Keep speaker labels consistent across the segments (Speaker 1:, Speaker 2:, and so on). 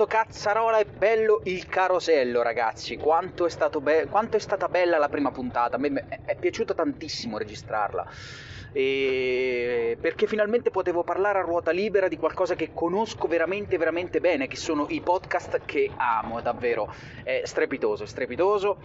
Speaker 1: quanto cazzarola è bello il carosello, ragazzi. Quanto è, be- quanto è stata bella la prima puntata. A me è piaciuto tantissimo registrarla. E... Perché finalmente potevo parlare a ruota libera di qualcosa che conosco veramente, veramente bene, che sono i podcast che amo, davvero. È strepitoso, strepitoso.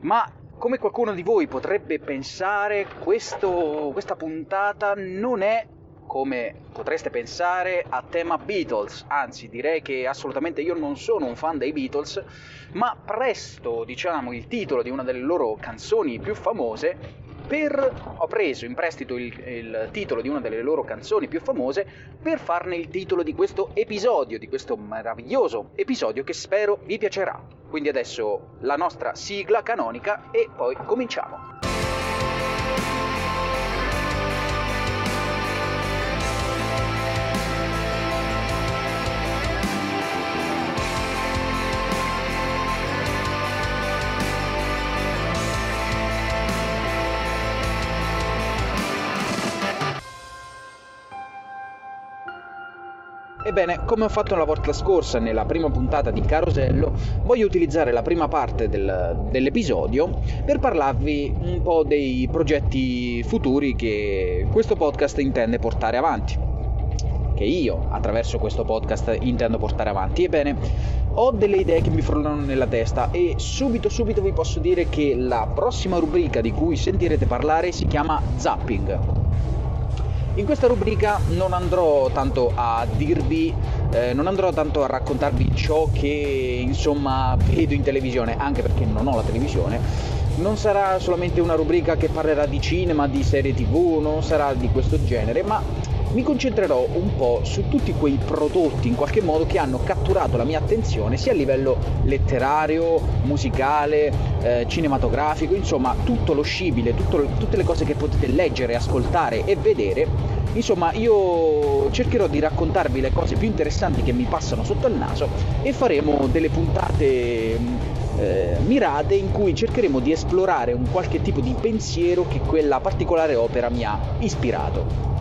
Speaker 1: Ma come qualcuno di voi potrebbe pensare, questo, questa puntata non è come potreste pensare, a tema Beatles, anzi direi che assolutamente io non sono un fan dei Beatles, ma presto, diciamo, il titolo di una delle loro canzoni più famose per, ho preso in prestito il, il, titolo di una delle loro canzoni più famose per farne il titolo di questo episodio, di questo meraviglioso episodio che spero vi piacerà. Quindi adesso la nostra sigla canonica e poi cominciamo. Ebbene, come ho fatto la volta scorsa nella prima puntata di Carosello, voglio utilizzare la prima parte del, dell'episodio per parlarvi un po' dei progetti futuri che questo podcast intende portare avanti. Che io, attraverso questo podcast, intendo portare avanti. Ebbene, ho delle idee che mi frullano nella testa e subito subito vi posso dire che la prossima rubrica di cui sentirete parlare si chiama Zapping in questa rubrica non andrò tanto a dirvi, eh, non andrò tanto a raccontarvi ciò che insomma vedo in televisione, anche perché non ho la televisione. Non sarà solamente una rubrica che parlerà di cinema, di serie tv, non sarà di questo genere, ma mi concentrerò un po' su tutti quei prodotti in qualche modo che hanno catturato la mia attenzione sia a livello letterario, musicale, eh, cinematografico, insomma tutto lo scibile, tutto, tutte le cose che potete leggere, ascoltare e vedere. Insomma, io cercherò di raccontarvi le cose più interessanti che mi passano sotto il naso e faremo delle puntate eh, mirate in cui cercheremo di esplorare un qualche tipo di pensiero che quella particolare opera mi ha ispirato.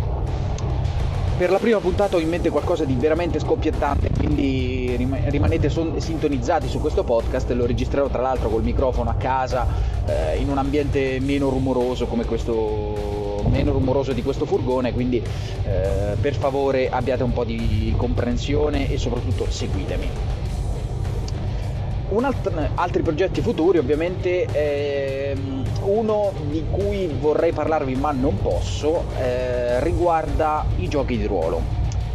Speaker 1: Per la prima puntata ho in mente qualcosa di veramente scoppiettante, quindi rimanete son- sintonizzati su questo podcast, lo registrerò tra l'altro col microfono a casa, eh, in un ambiente meno rumoroso come questo meno rumoroso di questo furgone, quindi eh, per favore abbiate un po' di comprensione e soprattutto seguitemi. Alt- altri progetti futuri ovviamente ehm, uno di cui vorrei parlarvi ma non posso eh, riguarda i giochi di ruolo.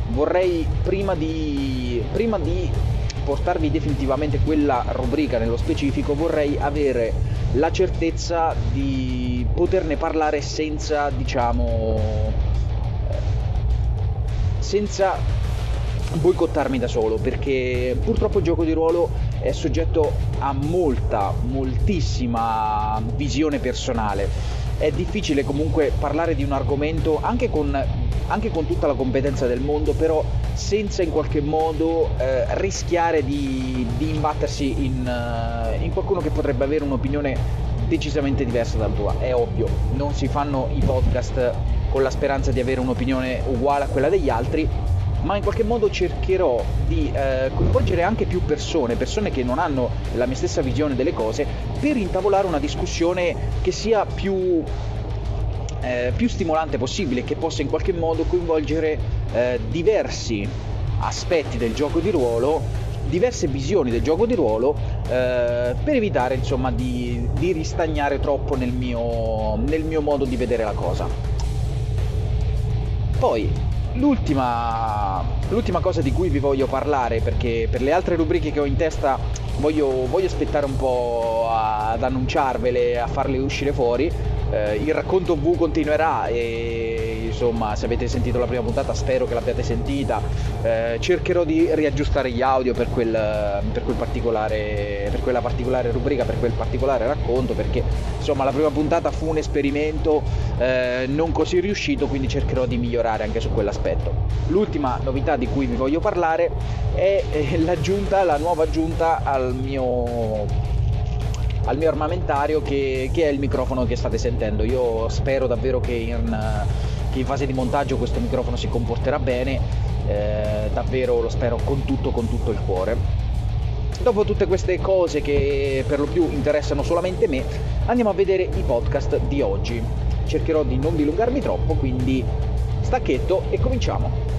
Speaker 1: Vorrei prima di, prima di portarvi definitivamente quella rubrica nello specifico vorrei avere la certezza di poterne parlare senza diciamo eh, senza boicottarmi da solo perché purtroppo il gioco di ruolo è soggetto a molta, moltissima visione personale. È difficile comunque parlare di un argomento anche con, anche con tutta la competenza del mondo, però senza in qualche modo eh, rischiare di, di imbattersi in, uh, in qualcuno che potrebbe avere un'opinione decisamente diversa dalla tua. È ovvio, non si fanno i podcast con la speranza di avere un'opinione uguale a quella degli altri, ma in qualche modo cercherò di eh, coinvolgere anche più persone, persone che non hanno la mia stessa visione delle cose, per intavolare una discussione che sia più, eh, più stimolante possibile, che possa in qualche modo coinvolgere eh, diversi aspetti del gioco di ruolo diverse visioni del gioco di ruolo eh, per evitare insomma di, di ristagnare troppo nel mio, nel mio modo di vedere la cosa. Poi L'ultima, l'ultima, cosa di cui vi voglio parlare, perché per le altre rubriche che ho in testa voglio, voglio aspettare un po' ad annunciarvele, a farle uscire fuori, eh, il racconto V continuerà e insomma se avete sentito la prima puntata spero che l'abbiate sentita eh, cercherò di riaggiustare gli audio per, quel, per, quel per, quella particolare rubrica per quel particolare racconto perché insomma la prima puntata fu un esperimento eh, non così riuscito quindi cercherò di migliorare anche su quell'aspetto l'ultima novità di cui vi voglio parlare è eh, l'aggiunta la nuova aggiunta al mio al mio armamentario che, che, è il microfono che state sentendo. Io spero davvero che in, che in, fase di montaggio questo microfono si comporterà bene eh, davvero lo spero con tutto, con tutto il cuore. Dopo tutte queste cose che per lo più interessano solamente me, andiamo a vedere i podcast di oggi. Cercherò di non dilungarmi troppo, quindi stacchetto e cominciamo.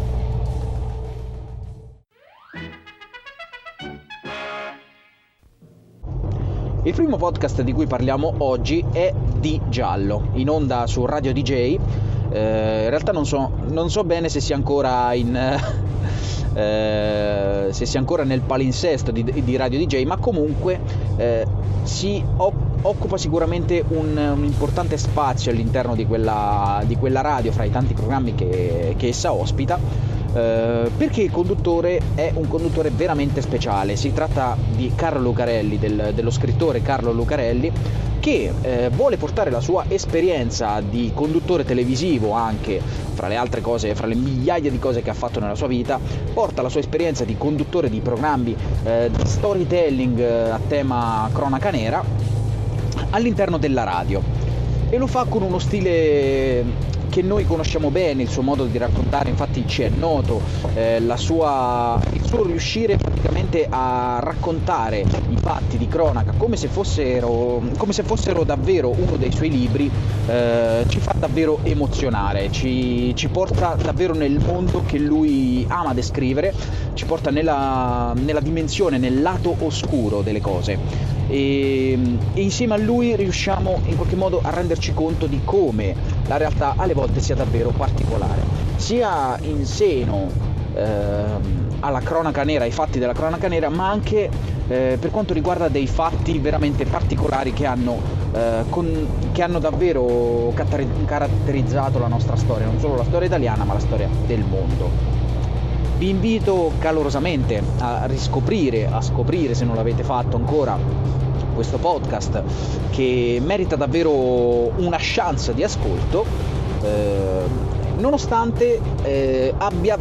Speaker 1: Il primo podcast di cui parliamo oggi è Di Giallo, in onda su Radio DJ. Eh, in realtà non so, non so, bene se sia ancora in... Eh, se sia ancora nel palinsesto di, di Radio DJ, ma comunque eh, si occupa sicuramente un, un, importante spazio all'interno di quella, di quella, radio fra i tanti programmi che, che essa ospita eh, perché il conduttore è un conduttore veramente speciale. Si tratta di Carlo Lucarelli, del, dello scrittore Carlo Lucarelli, che eh, vuole portare la sua esperienza di conduttore televisivo anche fra le altre cose, fra le migliaia di cose che ha fatto nella sua vita, porta la sua esperienza di conduttore di programmi eh, di storytelling eh, a tema cronaca nera all'interno della radio e lo fa con uno stile che noi conosciamo bene, il suo modo di raccontare, infatti ci è noto, eh, sua, il suo riuscire praticamente a raccontare i fatti di cronaca come se fossero, come se fossero davvero uno dei suoi libri, eh, ci fa davvero emozionare, ci, ci, porta davvero nel mondo che lui ama descrivere, ci porta nella, nella dimensione, nel lato oscuro delle cose e, e, insieme a lui riusciamo in qualche modo a renderci conto di come la realtà alle volte sia davvero particolare, sia in seno ehm, alla cronaca nera, ai fatti della cronaca nera, ma anche eh, per quanto riguarda dei fatti veramente particolari che hanno, eh, con, che hanno davvero caratterizzato la nostra storia, non solo la storia italiana ma la storia del mondo. Vi invito calorosamente a riscoprire, a scoprire se non l'avete fatto ancora questo podcast che merita davvero una chance di ascolto eh, nonostante eh, abbia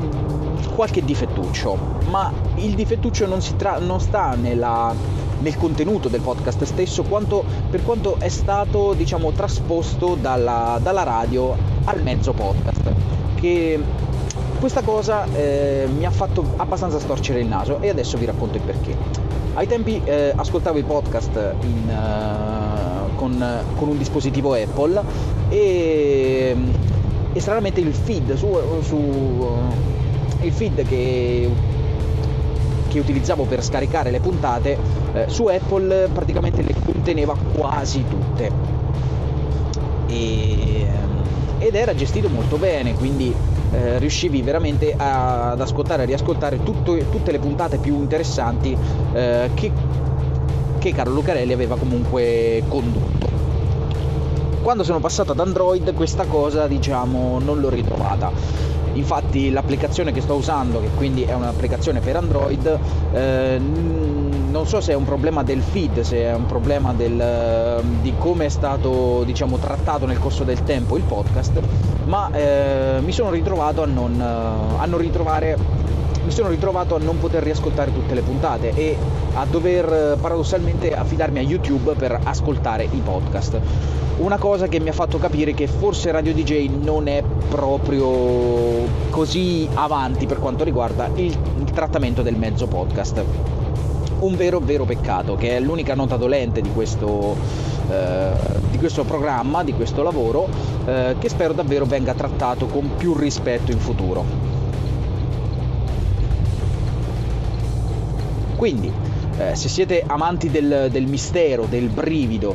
Speaker 1: qualche difettuccio. Ma il difettuccio non, tra- non sta nella, nel contenuto del podcast stesso quanto per quanto è stato diciamo trasposto dalla, dalla radio al mezzo podcast che questa cosa eh, mi ha fatto abbastanza storcere il naso e adesso vi racconto il perché. Ai tempi eh, ascoltavo i podcast in, uh, con, con, un dispositivo Apple e, e stranamente il feed, su, su, uh, il feed che, che, utilizzavo per scaricare le puntate eh, su Apple praticamente le conteneva quasi tutte. E, ed era gestito molto bene, quindi eh, riuscivi veramente a, ad ascoltare e riascoltare tutto, tutte le puntate più interessanti eh, che, che Carlo Lucarelli aveva comunque condotto. Quando sono passato ad Android questa cosa diciamo non l'ho ritrovata infatti l'applicazione che sto usando che quindi è un'applicazione per Android eh, non so se è un problema del feed se è un problema del, di come è stato diciamo trattato nel corso del tempo il podcast ma eh, mi sono ritrovato a non, a non ritrovare mi sono ritrovato a non poter riascoltare tutte le puntate e a dover paradossalmente affidarmi a YouTube per ascoltare i podcast. Una cosa che mi ha fatto capire che forse Radio DJ non è proprio così avanti per quanto riguarda il, il trattamento del mezzo podcast. Un vero vero peccato, che è l'unica nota dolente di questo, eh, di questo programma, di questo lavoro, eh, che spero davvero venga trattato con più rispetto in futuro. Quindi, eh, se siete amanti del, del mistero, del brivido,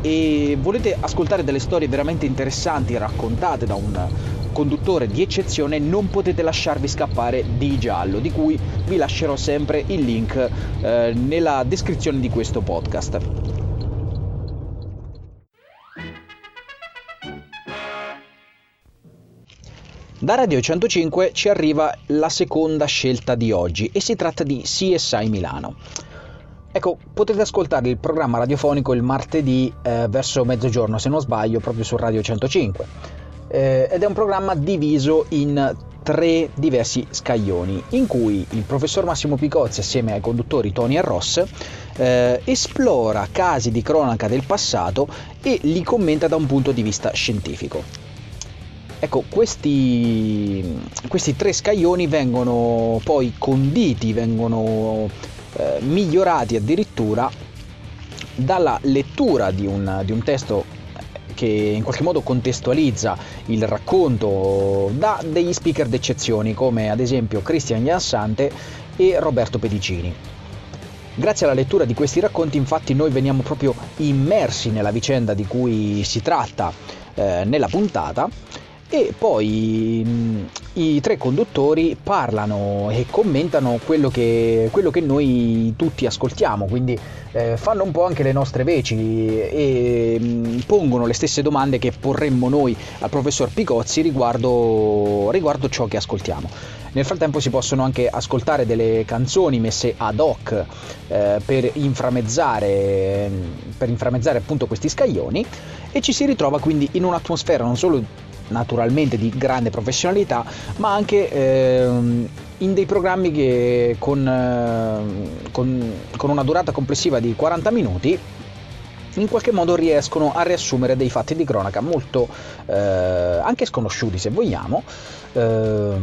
Speaker 1: e volete ascoltare delle storie veramente interessanti raccontate da un conduttore di eccezione non potete lasciarvi scappare di giallo di cui vi lascerò sempre il link eh, nella descrizione di questo podcast Da Radio 105 ci arriva la seconda scelta di oggi e si tratta di CSI Milano. Ecco, potete ascoltare il programma radiofonico il martedì eh, verso mezzogiorno, se non sbaglio, proprio su Radio 105. Eh, ed è un programma diviso in tre diversi scaglioni, in cui il professor Massimo Picozzi, assieme ai conduttori Tony e Ross, eh, esplora casi di cronaca del passato e li commenta da un punto di vista scientifico. Ecco, questi, questi tre scaglioni vengono poi conditi, vengono eh, migliorati addirittura dalla lettura di un, di un testo che in qualche modo contestualizza il racconto da degli speaker d'eccezione come ad esempio Cristian Jansante e Roberto Pedicini. Grazie alla lettura di questi racconti infatti noi veniamo proprio immersi nella vicenda di cui si tratta eh, nella puntata e poi mh, i tre conduttori parlano e commentano quello che, quello che noi tutti ascoltiamo, quindi eh, fanno un po' anche le nostre veci e mh, pongono le stesse domande che porremmo noi al professor Picozzi riguardo, riguardo ciò che ascoltiamo. Nel frattempo si possono anche ascoltare delle canzoni messe ad hoc eh, per, inframezzare, per inframezzare appunto questi scaglioni e ci si ritrova quindi in un'atmosfera non solo naturalmente di grande professionalità, ma anche ehm, in dei programmi che con, eh, con, con una durata complessiva di 40 minuti in qualche modo riescono a riassumere dei fatti di cronaca molto eh, anche sconosciuti se vogliamo eh,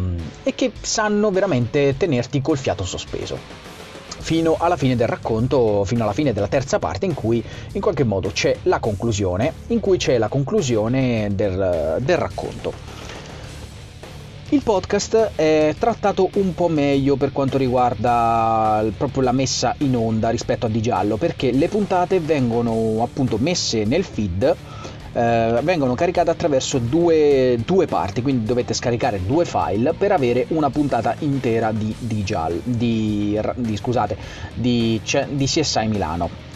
Speaker 1: e che sanno veramente tenerti col fiato sospeso fino alla fine del racconto, fino alla fine della terza parte in cui in qualche modo c'è la conclusione, in cui c'è la conclusione del, del racconto. Il podcast è trattato un po' meglio per quanto riguarda proprio la messa in onda rispetto a Di Giallo, perché le puntate vengono appunto messe nel feed eh, vengono caricate attraverso due, due, parti, quindi dovete scaricare due file per avere una puntata intera di, di, Gial, di, di, scusate, di, di CSI Milano.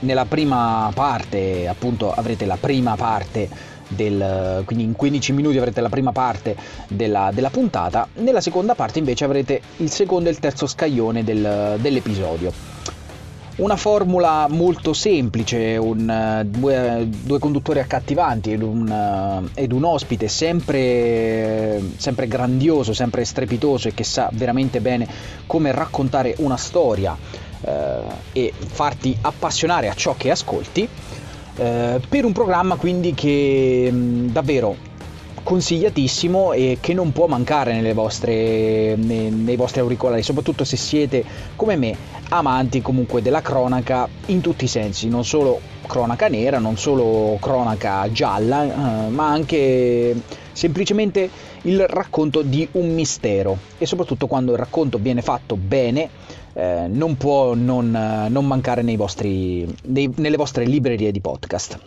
Speaker 1: Nella prima parte, appunto, avrete la prima parte del, quindi in 15 minuti avrete la prima parte della, della, puntata, nella seconda parte invece avrete il secondo e il terzo scaglione del, dell'episodio una formula molto semplice, un, due, due, conduttori accattivanti ed un, ed un ospite sempre, sempre, grandioso, sempre strepitoso e che sa veramente bene come raccontare una storia eh, e farti appassionare a ciò che ascolti, eh, per un programma quindi che mh, davvero consigliatissimo e che non può mancare vostre, nei, nei, vostri auricolari, soprattutto se siete come me amanti comunque della cronaca in tutti i sensi, non solo cronaca nera, non solo cronaca gialla, eh, ma anche semplicemente il racconto di un mistero e soprattutto quando il racconto viene fatto bene eh, non può non, non mancare vostri, nei, nelle vostre librerie di podcast.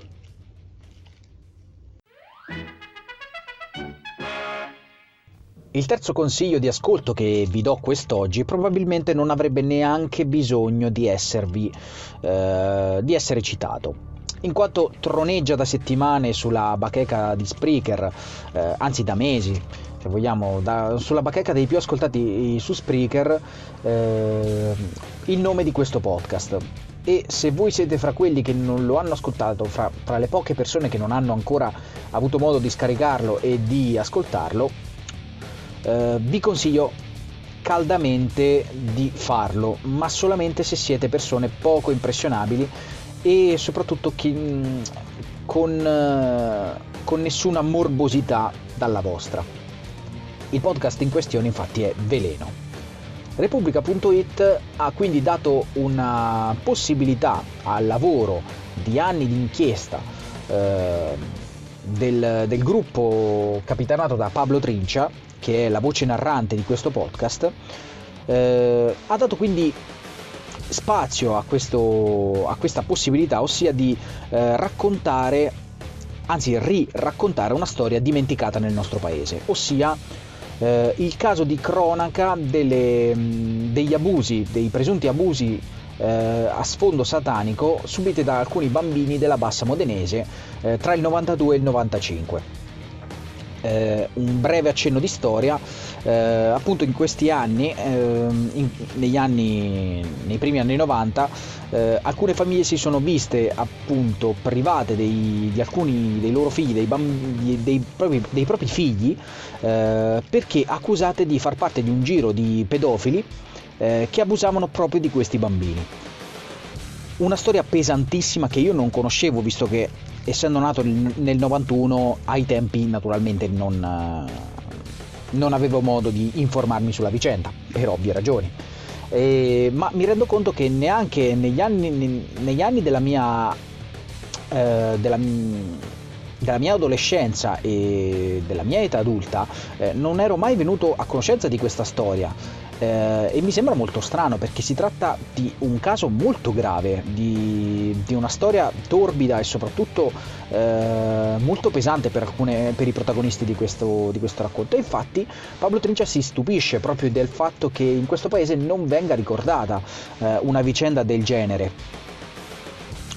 Speaker 1: Il terzo consiglio di ascolto che vi do quest'oggi probabilmente non avrebbe neanche bisogno di, esservi, eh, di essere citato, in quanto troneggia da settimane sulla bacheca di Spreaker, eh, anzi da mesi, se vogliamo, da, sulla bacheca dei più ascoltati su Spreaker, eh, il nome di questo podcast. E se voi siete fra quelli che non lo hanno ascoltato, fra, fra le poche persone che non hanno ancora avuto modo di scaricarlo e di ascoltarlo, eh, vi consiglio caldamente di farlo, ma solamente se siete persone poco impressionabili e soprattutto chi, mm, con, eh, con nessuna morbosità dalla vostra. Il podcast in questione infatti è Veleno. Repubblica.it ha quindi dato una possibilità al lavoro di anni di inchiesta eh, del, del, gruppo capitanato da Pablo Trincia che è la voce narrante di questo podcast, eh, ha dato quindi spazio a, questo, a questa possibilità, ossia di eh, raccontare, anzi riraccontare una storia dimenticata nel nostro paese, ossia eh, il caso di cronaca delle, degli abusi, dei presunti abusi eh, a sfondo satanico subiti da alcuni bambini della bassa modenese eh, tra il 92 e il 95 eh, un breve accenno di storia, eh, appunto in questi anni, eh, in, negli anni, nei primi anni 90, eh, alcune famiglie si sono viste appunto private dei, di alcuni dei loro figli, dei, bambini, dei, propri, dei propri, figli, eh, perché accusate di far parte di un giro di pedofili eh, che abusavano proprio di questi bambini. Una storia pesantissima che io non conoscevo visto che essendo nato nel 91, ai tempi naturalmente non, non avevo modo di informarmi sulla vicenda, per ovvie ragioni. E, ma mi rendo conto che neanche negli anni, negli anni della mia, eh, della, della mia adolescenza e della mia età adulta eh, non ero mai venuto a conoscenza di questa storia eh, e mi sembra molto strano perché si tratta di un caso molto grave, di, di una storia torbida e soprattutto eh, molto pesante per, alcune, per i protagonisti di questo, di questo, racconto. E infatti Pablo Trincia si stupisce proprio del fatto che in questo paese non venga ricordata eh, una vicenda del genere.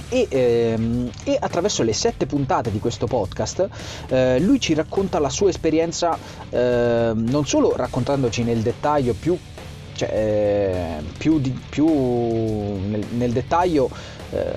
Speaker 1: E, ehm, e, attraverso le sette puntate di questo podcast eh, lui ci racconta la sua esperienza eh, non solo raccontandoci nel dettaglio più cioè, eh, più, di, più nel, nel, dettaglio eh,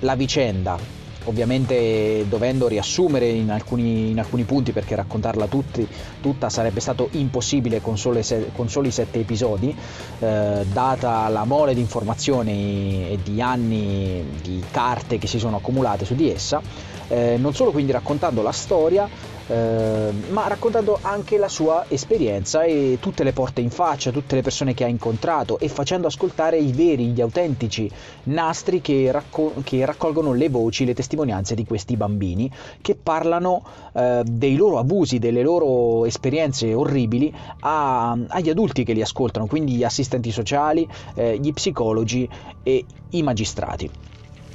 Speaker 1: la vicenda, ovviamente dovendo riassumere in alcuni, in alcuni punti perché raccontarla tutti, tutta sarebbe stato impossibile con, se, con soli sette episodi, eh, data la mole di informazioni e di anni di carte che si sono accumulate su di essa, eh, non solo quindi raccontando la storia, eh, ma raccontando anche la sua esperienza e tutte le porte in faccia, tutte le persone che ha incontrato e facendo ascoltare i veri, gli autentici nastri che, racco- che raccolgono le voci, le testimonianze di questi bambini che parlano eh, dei loro abusi, delle loro esperienze orribili a, agli adulti che li ascoltano, quindi gli assistenti sociali, eh, gli psicologi e i magistrati.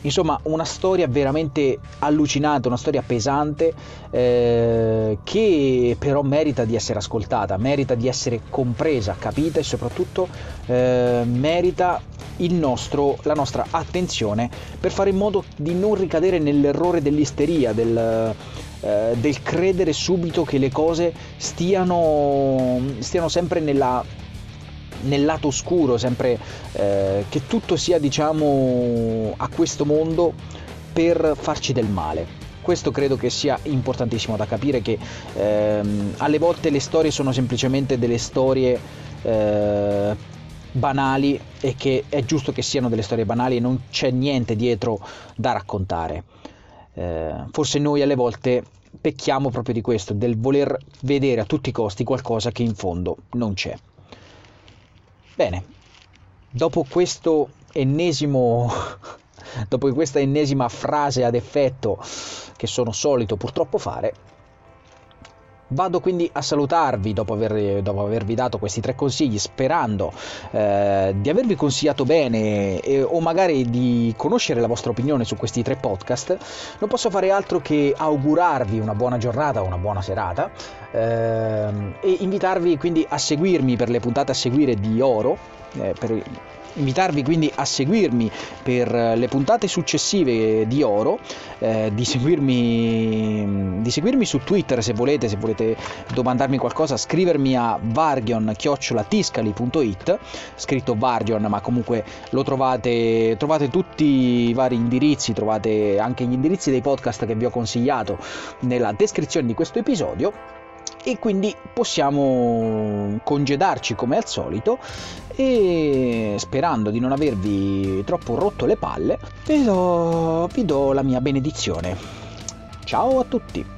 Speaker 1: Insomma, una storia veramente allucinante, una storia pesante eh, che però merita di essere ascoltata, merita di essere compresa, capita e soprattutto eh, merita nostro, la nostra attenzione per fare in modo di non ricadere nell'errore dell'isteria, del, eh, del credere subito che le cose stiano, stiano sempre nella nel lato oscuro, sempre eh, che tutto sia diciamo a questo mondo per farci del male. Questo credo che sia importantissimo da capire che ehm, alle volte le storie sono semplicemente delle storie eh, banali e che è giusto che siano delle storie banali e non c'è niente dietro da raccontare. Eh, forse noi alle volte pecchiamo proprio di questo, del voler vedere a tutti i costi qualcosa che in fondo non c'è. Bene, dopo questo ennesimo dopo questa ennesima frase ad effetto che sono solito purtroppo fare, Vado quindi a salutarvi dopo, aver, dopo, avervi dato questi tre consigli, sperando eh, di avervi consigliato bene eh, o magari di conoscere la vostra opinione su questi tre podcast. Non posso fare altro che augurarvi una buona giornata, una buona serata eh, e invitarvi quindi a seguirmi per le puntate a seguire di Oro. Eh, per invitarvi quindi a seguirmi per le puntate successive di Oro, eh, di, seguirmi, di, seguirmi, su Twitter se volete, se volete domandarmi qualcosa, scrivermi a vargion-tiscali.it, scritto Vargion, ma comunque lo trovate, trovate tutti i vari indirizzi, trovate anche gli indirizzi dei podcast che vi ho consigliato nella descrizione di questo episodio e quindi possiamo congedarci come al solito e sperando di non avervi troppo rotto le palle vi do, vi do la mia benedizione. Ciao a tutti!